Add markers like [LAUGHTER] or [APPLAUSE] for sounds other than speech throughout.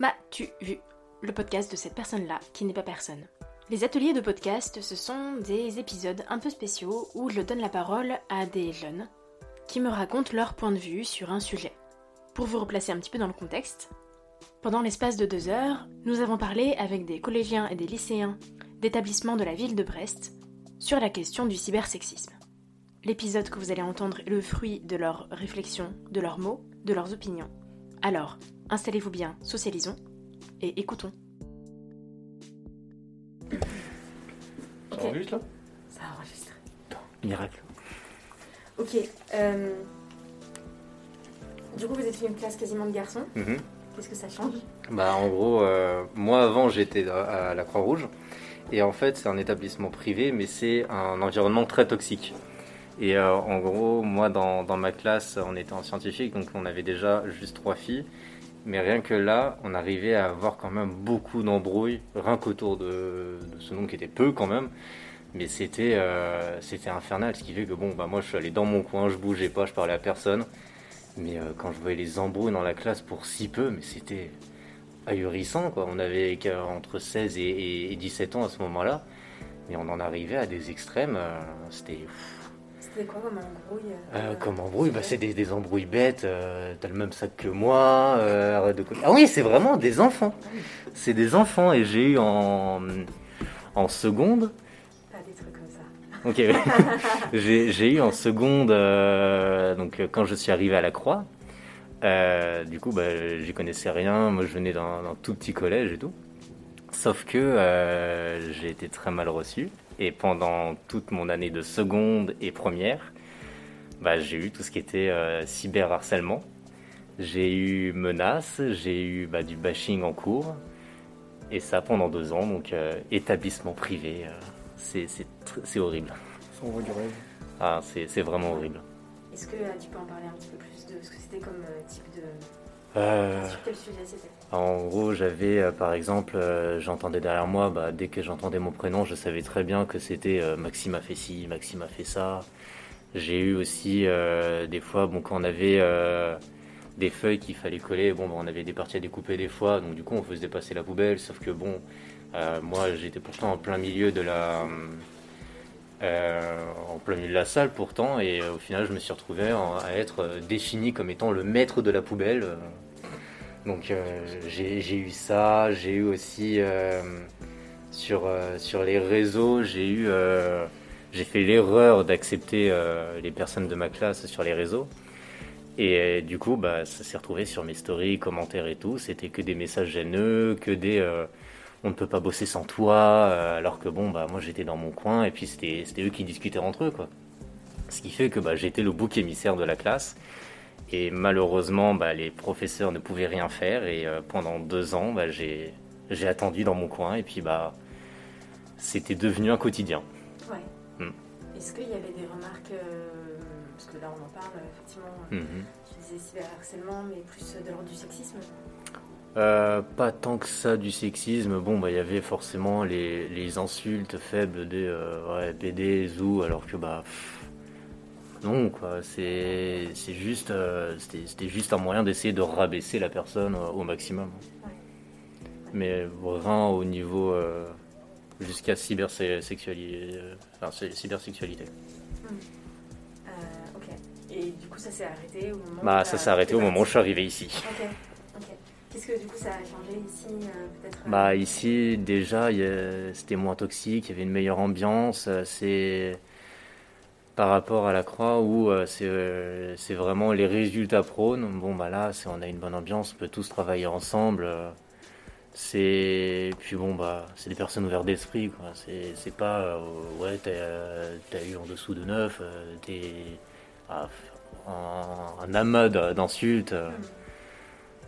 M'as-tu vu? Le podcast de cette personne-là qui n'est pas personne. Les ateliers de podcast, ce sont des épisodes un peu spéciaux où je donne la parole à des jeunes qui me racontent leur point de vue sur un sujet. Pour vous replacer un petit peu dans le contexte, pendant l'espace de deux heures, nous avons parlé avec des collégiens et des lycéens d'établissements de la ville de Brest sur la question du cybersexisme. L'épisode que vous allez entendre est le fruit de leurs réflexions, de leurs mots, de leurs opinions. Alors, installez-vous bien, socialisons et écoutons. Ça enregistre là? Ça enregistre. Miracle. Ok. euh, Du coup, vous êtes une classe quasiment de garçons. Mhm. Qu'est-ce que ça change? Bah en gros, euh, moi avant j'étais à la Croix-Rouge et en fait c'est un établissement privé mais c'est un environnement très toxique. Et euh, en gros, moi dans, ma classe on était en scientifique donc on avait déjà juste trois filles. Mais rien que là, on arrivait à avoir quand même beaucoup d'embrouilles, rien qu'autour de, ce nom qui était peu quand même. Mais c'était euh, c'était infernal, ce qui fait que bon, bah moi je suis allé dans mon coin, je bougeais pas, je parlais à personne. Mais euh, quand je voyais les embrouilles dans la classe pour si peu, mais c'était ahurissant quoi. On avait entre 16 et, et- et 17 ans à ce moment-là, mais on en arrivait à des extrêmes. c'était C'était quoi comme embrouille euh, comme embrouille, bah, c'est des, des embrouilles bêtes. euh, T'as le même sac que moi. euh, de Ah oui, c'est vraiment des enfants. C'est des enfants et j'ai eu en en seconde. Pas des trucs comme ça. Ok, [LAUGHS] j'ai j'ai eu en seconde, euh, donc euh, quand je suis arrivé à la Croix, euh, du coup, bah, j'y connaissais rien. Moi, je venais d'un tout petit collège et tout. Sauf que euh, j'ai été très mal reçu. Et pendant toute mon année de seconde et première, bah, j'ai eu tout ce qui était euh, cyberharcèlement. J'ai eu menaces, j'ai eu bah, du bashing en cours. Et ça pendant deux ans, donc euh, établissement privé. euh, c'est- c'est tr- c'est horrible. Ça envoie du rêve. Ah, c'est c'est vraiment horrible. Est-ce que euh, tu peux en parler un petit peu plus de ce que c'était comme euh, type de. Euh, Sur quel sujet c'était en gros, j'avais euh, par exemple, euh, j'entendais derrière moi, bah, dès que j'entendais mon prénom, je savais très bien que c'était Maxime a fait ci, Maxime a fait ça. J'ai eu aussi des fois, bon, quand on avait des feuilles qu'il fallait coller, bon, bah, on avait des parties à découper des fois, donc du coup on faisait passer la poubelle, sauf que bon, moi j'étais pourtant en plein milieu de la. euh, en plein milieu de la salle pourtant, et euh, au final je me suis retrouvé en- à être euh, défini comme étant le maître de la poubelle. Donc euh, j'ai eu ça, j'ai eu aussi euh, sur, euh, sur les réseaux, j'ai eu j'ai fait l'erreur d'accepter les personnes de ma classe sur les réseaux. Et du coup, bah, ça s'est retrouvé sur mes stories, commentaires et tout. C'était que des messages gêneux, que des on ne peut pas bosser sans toi, alors que bon, bah, moi j'étais dans mon coin et puis c'était eux qui discutaient entre eux. Quoi. Ce qui fait que bah, j'étais le bouc émissaire de la classe. Et malheureusement, bah, les professeurs ne pouvaient rien faire. Et euh, pendant deux ans, bah, j'ai j'ai attendu dans mon coin. Et puis, bah, c'était devenu un quotidien. Ouais. Hmm. Est-ce qu'il y avait des remarques euh, Parce que là, on en parle, effectivement. euh, Mhm. Tu disais cyberharcèlement, mais plus de l'ordre du sexisme? Euh, pas tant que ça du sexisme. Bon, bah, il y avait forcément les, les insultes faibles des ouais, BD, Zou, alors que bah. pff, non, quoi. C'est juste, euh, c'était juste un moyen d'essayer de rabaisser la personne au maximum. Mais vraiment au niveau euh, jusqu'à cybersexualité. euh, enfin, cybersexualité. Euh, ok. Et du coup, ça s'est arrêté au moment. Bah, où ça s'est arrêté au moment où je suis arrivé ici. Ok. Qu'est-ce que du coup ça a changé ici peut-être Bah ici déjà c'était moins toxique, il y avait une meilleure ambiance. C'est par rapport à la Croix où euh, c'est euh, c'est vraiment les résultats prônent. Bon bah là on a une bonne ambiance, on peut tous travailler ensemble. euh, c'est puis bon bah c'est des personnes ouvertes d'esprit quoi c'est pas ouais t'as eu en dessous de neuf euh, t'es ah, un, un amas d'insultes euh.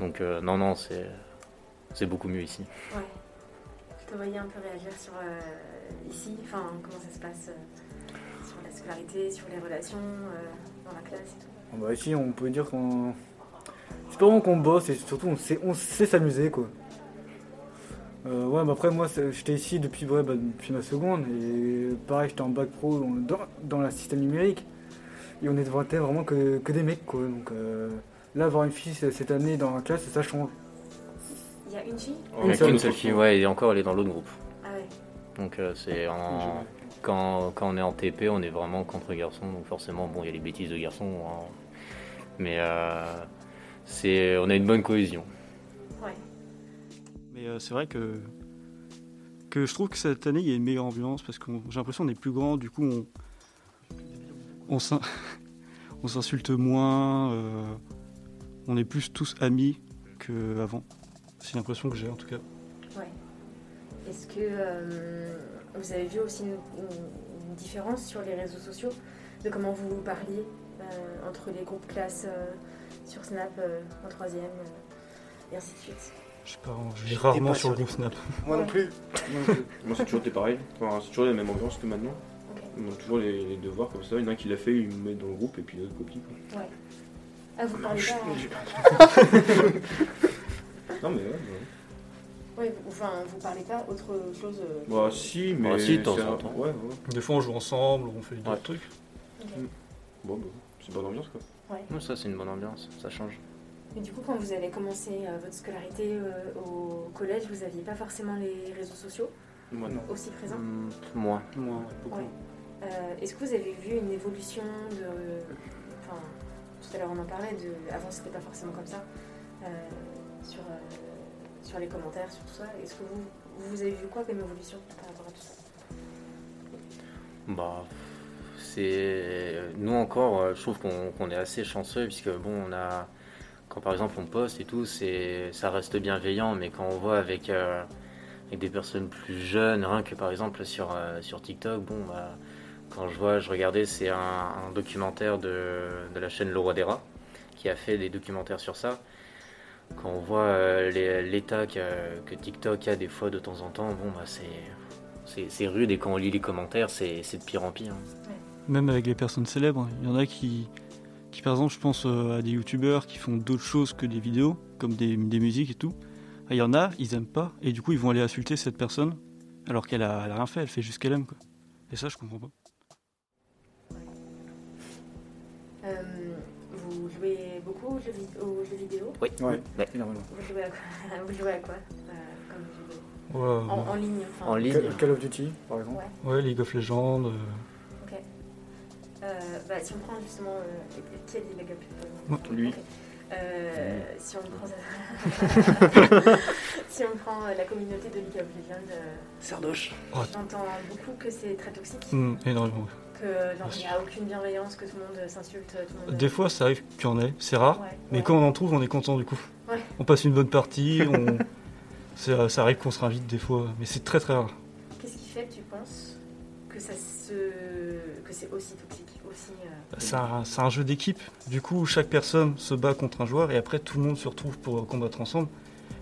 donc non non c'est c'est beaucoup mieux ici Ouais. Je te voyais un peu réagir sur ici, enfin comment ça se passe scolarité, sur les relations euh, dans la classe et tout. Ah Bah ici on peut dire qu'on. C'est pas vraiment qu'on bosse et surtout on sait, on sait s'amuser quoi. Euh, ouais mais après moi j'étais ici depuis, ouais, bah, depuis ma seconde et pareil j'étais en bac pro dans, dans, le système numérique et on était vraiment que, que des mecs quoi donc euh, là avoir une fille cette année dans la classe ça change. Il y a une fille? Il y a qu'une seule fille ouais et encore elle est dans l'autre groupe Ah ouais. donc euh, c'est en quand, quand on est en TP on est vraiment contre garçons donc forcément bon il y a les bêtises de garçons hein. mais euh, c'est on a une bonne cohésion Ouais. Mais euh, c'est vrai que, que je trouve que cette année, il y a une meilleure ambiance parce que j'ai l'impression qu'on est plus grand, du coup, on, on s'in- [LAUGHS] on s'insulte moins, euh, on est plus tous amis qu'avant. C'est l'impression que j'ai en tout cas. Ouais. Est-ce que euh, vous avez vu aussi une, différence sur les réseaux sociaux de comment vous vous parliez euh, entre les groupes classes euh, sur Snap euh, en troisième euh, et ainsi de suite Je sais pas, je lis rarement pas sur le groupe Snap. [LAUGHS] Moi non Ouais. plus. Moi c'est toujours été pareil. Enfin, c'est toujours la même ambiance que maintenant. On a toujours les, les devoirs comme ça. Il y en a un qui l'a fait, il me met dans le groupe et puis l'autre copie. quoi. Ah, vous parlez pas hein [LAUGHS] [LAUGHS] Non mais ouais. Ouais, vous- enfin, vous parlez pas autre chose euh, Bah, si, mais. Bah, si, de temps en un- temps. Ouais, ouais. Des fois, on joue ensemble, on fait d'autres Ouais. trucs. ok. Bon, bah, c'est bonne ambiance quoi. Non, ça c'est une bonne ambiance ça change Et du coup, quand vous avez commencé euh, votre scolarité euh, au collège, vous aviez pas forcément les réseaux sociaux Moi non. aussi présents Hum, moi Moi, Beaucoup. Ouais. Euh, Est-ce que vous avez vu une évolution de. Enfin, tout à l'heure on en parlait, de... avant c'était pas forcément comme ça, euh, sur, euh, sur les commentaires, sur tout ça. Est-ce que vous, vous avez vu quoi comme évolution par rapport à tout ça? Bah, c'est nous encore, euh, je trouve qu'on est assez chanceux puisque bon, on a quand par exemple on poste et tout, ça reste bienveillant, mais quand on voit avec euh, avec des personnes plus jeunes, rien que par exemple sur euh, sur TikTok, bon bah quand je vois, je regardais, c'est un, un documentaire de, de la chaîne Le Roi des Rats qui a fait des documentaires sur ça. Quand on voit euh, l'état que, TikTok a des fois de temps en temps, bon bah c'est rude et quand on lit les commentaires, c'est de pire en pire. Même avec les personnes célèbres, il y en a qui, qui par exemple, je pense euh, à des youtubeurs qui font d'autres choses que des vidéos, comme des, des musiques et tout. Ah, Il y en a, ils aiment pas, et du coup, ils vont aller insulter cette personne, alors qu'elle a, a rien fait, elle fait juste qu'elle aime. Quoi. Et ça, je comprends pas. Jouez beaucoup aux jeux, aux jeux vidéo Oui. Ouais, Ouais. énormément. Vous jouez à quoi, [LAUGHS] vous jouez à quoi euh, comme jeu vidéo Ouais, en, en ligne enfin, En ligne. Call, of Duty par exemple. Ouais. ouais, League of Legends. euh, Ok. Euh, bah, si on prend justement. Euh, qui a dit League of Legends. Lui. Ok. Euh, si on prend, [LAUGHS] si on prend la communauté de League of Legends, euh, Sardoche. j'entends beaucoup que c'est très toxique, hmm, énormément. Que genre il n'y a aucune bienveillance, que tout le monde s'insulte, tout le monde. Des fois, ça arrive qu'il y en ait, c'est rare, Ouais, mais ouais. quand on en trouve, on est content du coup. Ouais. On passe une bonne partie, on... [LAUGHS] ça arrive qu'on se réinvite des fois, mais c'est très très rare. Qu'est-ce qui fait, tu penses, que ça se, que c'est aussi toxique, aussi. euh, C'est un, c'est un jeu d'équipe. Du coup, chaque personne se bat contre un joueur et après tout le monde se retrouve pour combattre ensemble.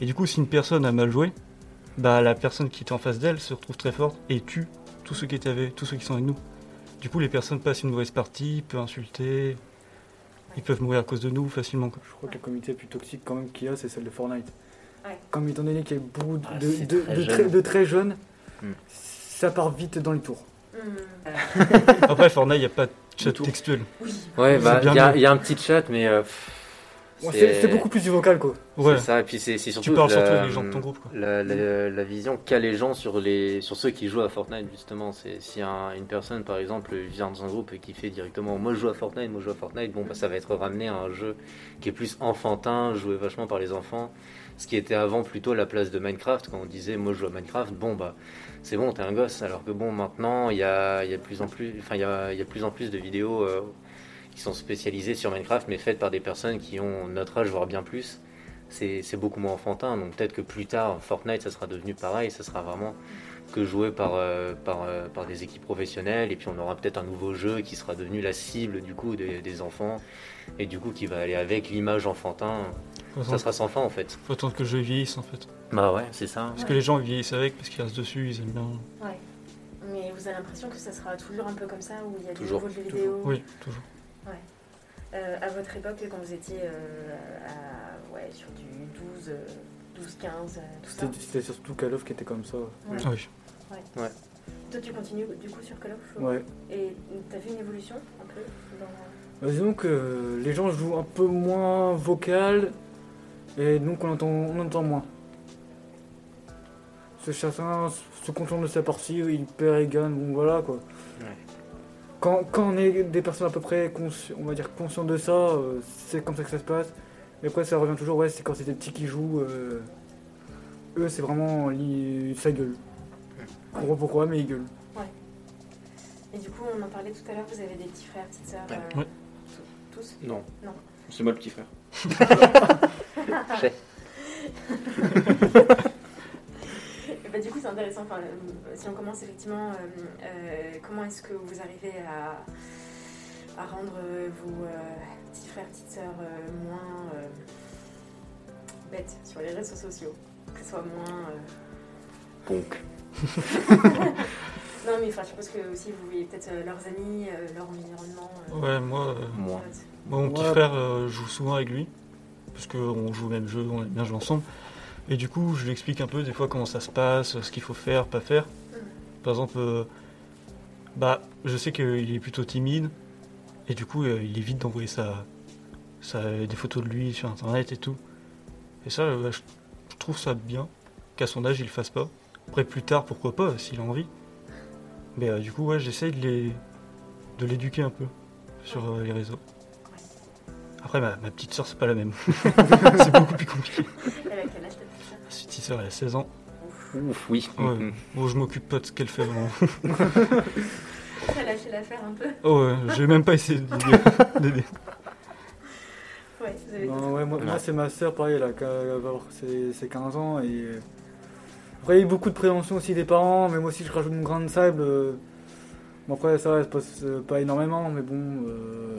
Et du coup, si une personne a mal joué, bah la personne qui était en face d'elle se retrouve très forte et tue tous ceux qui étaient avec, tous ceux qui sont avec nous. Du coup, les personnes passent une mauvaise partie, peuvent insulter, ils peuvent mourir à cause de nous facilement. quoi. Je crois que la communauté la plus toxique quand même qu'il y a, c'est celle de Fortnite. Ouais. Comme étant donné qu'il y a beaucoup de, Ah, de, c'est de- très de jeune. très, de très jeunes, Hmm. ça part vite dans les tours. hmm, [LAUGHS] Après, Fortnite, il n'y a pas de chat textuel. Oui. Ouais, bah il y, a- y un petit chat, mais euh, pff, C'est beaucoup plus du vocal quoi. Ouais, C'est ça, et puis c'est surtout tu parles la, surtout les gens de ton groupe. Quoi. La, la- la vision qu'a les gens sur, les, sur ceux qui jouent à Fortnite, justement. C'est Si un- une personne, par exemple, vient dans un groupe et qui fait directement Moi je joue à Fortnite, moi je joue à Fortnite, bon, bah, ça va être ramené à un jeu qui est plus enfantin, joué vachement par les enfants. Ce qui était avant plutôt la place de Minecraft, quand on disait Moi je joue à Minecraft, bon, bah c'est bon, t'es un gosse. Alors que bon, maintenant, il y a, il y a de plus en plus, enfin, il y a, il y a de plus en plus de vidéos euh, qui sont spécialisées sur Minecraft, mais faites par des personnes qui ont notre âge, voire bien plus. c'est c'est beaucoup moins enfantin. Donc peut-être que plus tard, Fortnite, ça sera devenu pareil. Ça sera vraiment que joué par, euh, par, euh, par des équipes professionnelles. Et puis on aura peut-être un nouveau jeu qui sera devenu la cible du coup des, des enfants. Et du coup qui va aller avec l'image enfantin. Faut Ça sera sans fin en fait. faut attendre que le jeu vieillisse en fait. Bah ouais, c'est ça. Parce que les gens vieillissent avec, parce qu'ils restent dessus, ils aiment bien. Ouais. Mais vous avez l'impression que ça sera toujours un peu comme ça, où il y a des Toujours, nouveaux jeux vidéo Oui, toujours. Euh, à votre époque, quand vous étiez euh, à- ouais, sur du 12, euh, 12 15, euh, tout ça. C'était surtout Call of qui était comme ça. Ouais. Ah oui. Toi, tu continues du coup sur Call of Ouais. Et t'as vu une évolution un peu dans... Bah, disons que les gens jouent un peu moins vocal et donc on entend, on entend moins. Ce chacun se contente de sa partie, il perd, il gagne, bon voilà quoi. Ouais. Quand, quand on est des personnes à peu près consci- on va dire conscientes de ça, euh, c'est comme ça que ça se passe. Et après ça revient toujours, ouais, c'est quand c'est des petits qui jouent, euh, eux c'est vraiment, ça gueule. Je comprends pourquoi, mais ils gueulent. Et du coup, on en parlait tout à l'heure, vous avez des petits frères, petites sœurs Ouais. euh, Ouais. Tous? Non. Non. C'est moi le petit frère. [LAUGHS] [LAUGHS] [LAUGHS] Et bah, du coup, c'est intéressant. Enfin, euh, si on commence effectivement, euh, euh, comment est-ce que vous arrivez à, à rendre vos euh, petits frères, petites sœurs euh, moins euh, bêtes sur les réseaux sociaux Que ce soit moins. euh, Donc, [LAUGHS] Non, mais enfin, je suppose que aussi vous voyez peut-être leurs amis, euh, leur environnement. euh, Ouais, moi, euh, moi. moi mon petit Ouais. frère euh, joue souvent avec lui. Parce qu'on joue au même jeu, on aime bien jouer ensemble. Et du coup, je lui explique un peu des fois comment ça se passe, ce qu'il faut faire, pas faire. Par exemple, euh, bah, je sais qu'il est plutôt timide. Et du coup, euh, il évite d'envoyer sa, sa- des photos de lui sur internet et tout. Et ça, euh, je, je trouve ça bien qu'à son âge, il le fasse pas. Après, plus tard, pourquoi pas, s'il a envie. Mais du coup, ouais, j'essaye de les- de l'éduquer un peu sur les réseaux. Après, ma, ma petite soeur, c'est pas la même. [LAUGHS] c'est beaucoup plus compliqué. Elle a quel âge ta petite sœur? Ma petite soeur, elle a 16 ans. Ouf, oui. Ouais. Mhm. Bon, je m'occupe pas de ce qu'elle fait vraiment. [LAUGHS] Elle a lâché l'affaire un peu Oh, ouais, j'ai même pas essayé [LAUGHS] d'aider. Ouais, vous avez Non, ouais, moi, c'est ma soeur, pareil, elle a, qu'à- elle va avoir ses, ses 15 ans. Et... euh, Après, il y a eu beaucoup de prévention aussi des parents, mais moi aussi je rajoute mon grain de sable. euh, Bon, après, ça va, se passe pas énormément, mais bon. euh,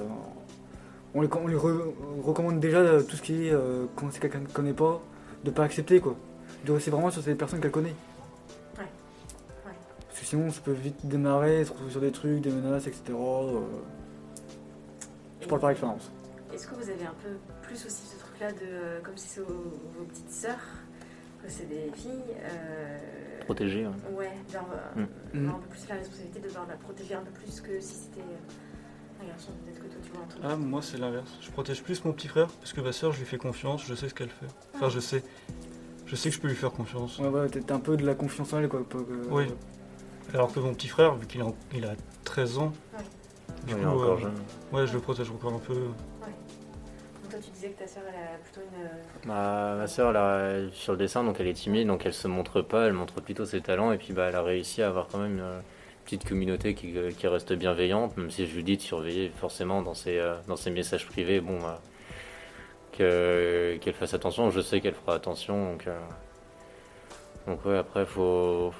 On les, on les re- recommande déjà euh, tout ce qui est, euh, quand c'est quelqu'un ne connaît pas, de pas accepter quoi. De rester vraiment sur ces personnes qu'elle connaît. Ouais. Ouais. Parce que sinon, ça peut vite démarrer, se retrouver sur des trucs, des menaces, etc. euh, Je parle par expérience. Est-ce que vous avez un peu plus aussi ce truc-là de, euh, comme si c'est vos, petites sœurs, que c'est des filles, euh, Protégé. ouais. ouais, genre, euh, Mm. avoir un peu plus la responsabilité de devoir la protéger un peu plus que si c'était euh, un garçon. Peut-être que toi tu vois un truc. Ah, moi, c'est l'inverse. Je protège plus mon petit frère parce que ma soeur, je lui fais confiance, je sais ce qu'elle fait. Enfin, je sais. Je sais que je peux lui faire confiance. Ouais, ouais, t'as un peu de la confiance en elle quoi. Oui. Alors que mon petit frère, vu qu'il a, il a 13 ans, Ouais. du Il est coup, encore euh, jeune. ouais, je le protège encore un peu. Donc toi tu disais que ta sœur elle a plutôt une. euh, Ma, ma soeur, là, sur le dessin, donc elle est timide, donc elle se montre pas, elle montre plutôt ses talents, et puis bah, elle a réussi à avoir quand même une petite communauté qui, euh, qui reste bienveillante, même si je lui dis de surveiller forcément dans ses, euh, dans ses messages privés, bon, que- qu'elle fasse attention, je sais qu'elle fera attention, donc, euh, donc ouais, après, faut,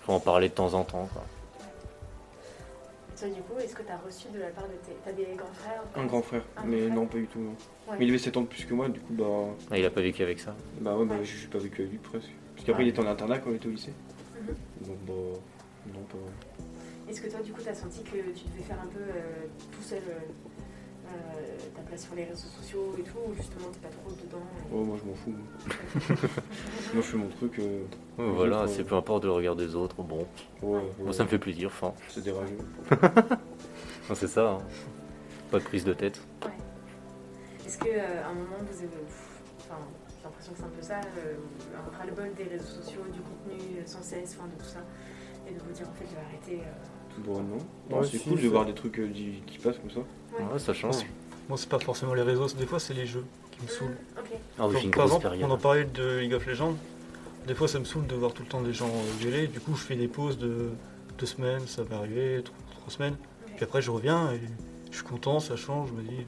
faut en parler de temps en temps, quoi. Toi du coup, est-ce que tu as reçu de la part de tes. T'as des grands frères Un grand frère, Un mais grand frère non, pas du tout. Non. Ouais. Mais il avait 7 ans de plus que moi, du coup, bah, Ah, il a pas vécu avec ça. bah ouais, bah, Ouais. je suis pas vécu avec lui presque. Parce qu'après, Ouais. il était en internat quand il était au lycée. Mhm. Donc, bah, non, pas vraiment. Est-ce que toi du coup tu as senti que tu devais faire un peu euh, tout seul euh, euh, ta place sur les réseaux sociaux et tout, ou justement t'es pas trop dedans et- Oh, moi, je m'en fous. Moi, [LAUGHS] je fais mon truc. euh, Ouais, voilà, c'est peu importe le regard des autres, bon, ouais, moi ouais, ça me fait plaisir, enfin, [LAUGHS] C'est dérageux. [LAUGHS] Non, c'est ça, hein. pas de prise de tête. Est-ce qu'à un moment vous avez. Enfin, j'ai l'impression que c'est un peu ça, euh, un ras-le-bol des réseaux sociaux, du contenu euh, sans cesse, enfin, de tout ça, et de vous dire en fait je vais arrêter. euh, Bon, non. Non, Ouais, c'est si, cool de voir des trucs euh, qui passent comme ça. Ouais. Ouais, ça change. Moi, c'est pas forcément les réseaux, des fois, c'est les jeux qui me saoulent. Mm. Ah oui, Genre, j'ai une par exemple, période. on en parlait de League of Legends. Des fois, ça me saoule de voir tout le temps des gens gueuler. Du coup, je fais des pauses de deux semaines, ça va arriver, trois, trois semaines. Puis après, je reviens et je suis content, ça change, je me dis.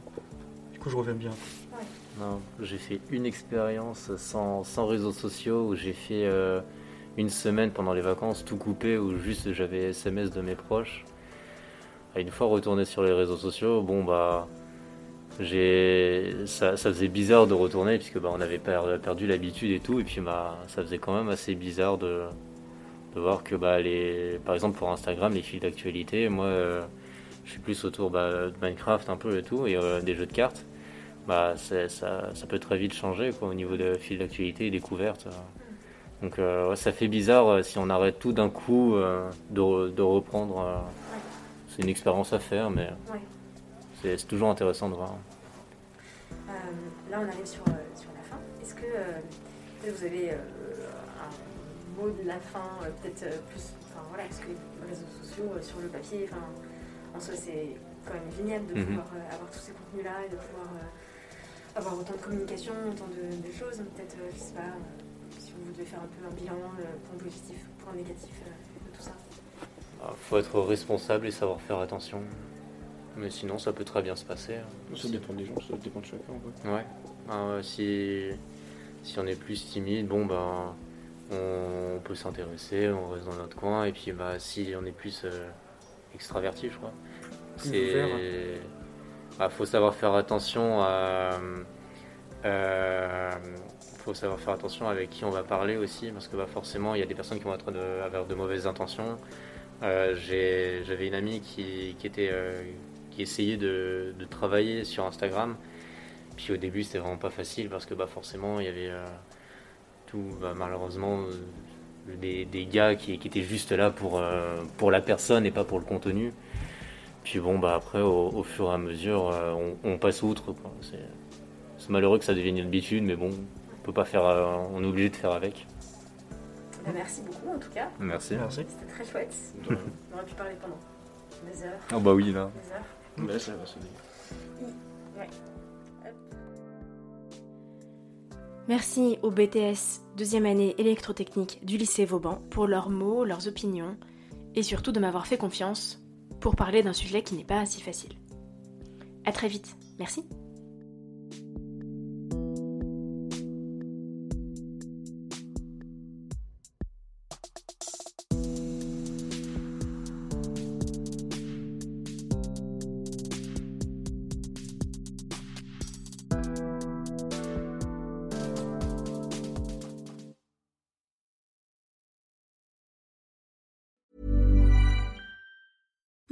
Du coup, je reviens bien. Non, j'ai fait une expérience sans, sans réseaux sociaux où j'ai fait euh, une semaine pendant les vacances tout coupé où juste j'avais SMS de mes proches. Et une fois retourné sur les réseaux sociaux, bon bah j'ai ça, ça faisait bizarre de retourner puisque bah, on avait per- perdu l'habitude et tout et puis bah ça faisait quand même assez bizarre de, de voir que bah les par exemple pour Instagram les fils d'actualité moi euh, je suis plus autour bah, de Minecraft un peu et tout et euh, des jeux de cartes bah ça, ça peut très vite changer quoi au niveau de fil d'actualité et découvertes donc euh, ça fait bizarre euh, si on arrête tout d'un coup euh, de, re- de reprendre c'est une expérience à faire mais Ouais. c'est toujours intéressant de voir là, on arrive sur, sur la fin. Est-ce que vous avez un mot de la fin, peut-être plus. Enfin voilà, parce que les réseaux sociaux sur le papier, enfin, en soi, c'est quand même génial de Mhm. pouvoir avoir tous ces contenus-là et de pouvoir avoir autant de communication, autant de, de choses. Peut-être, je sais pas, vous devez faire un peu un bilan, point positif, point négatif euh, de tout ça. Ah, faut être responsable et savoir faire attention mais sinon ça peut très bien se passer hein. Ça dépend des gens, ça dépend de chacun. Ouais. Ah ouais, si, si on est plus timide, bon bah on peut s'intéresser, on reste dans notre coin, et puis bah si on est plus euh, extraverti, je crois. C'est. ouvert. Ah, faut savoir faire attention à. Euh, faut savoir faire attention avec qui on va parler aussi, parce que bah, forcément il y a des personnes qui vont être de- avoir de mauvaises intentions. Euh, J'avais une amie qui, euh, essayait de, travailler sur Instagram. Puis au début, c'était vraiment pas facile parce que bah, forcément, il y avait tout, bah, malheureusement, des, gars qui, étaient juste là pour, pour la personne et pas pour le contenu. Puis bon, bah, après, au, fur et à mesure, on, on passe outre. quoi. C'est malheureux que ça devienne une habitude, mais bon, on peut pas faire, euh, on est obligé de faire avec. Bah, merci beaucoup en tout cas. Merci. Merci. C'était très chouette. [LAUGHS] On aurait pu parler pendant des heures, Oh bah oui, là. des heures. Ça va sonner. Merci au BTS deuxième année électrotechnique du lycée Vauban pour leurs mots, leurs opinions et surtout de m'avoir fait confiance pour parler d'un sujet qui n'est pas si facile. À très vite. Merci.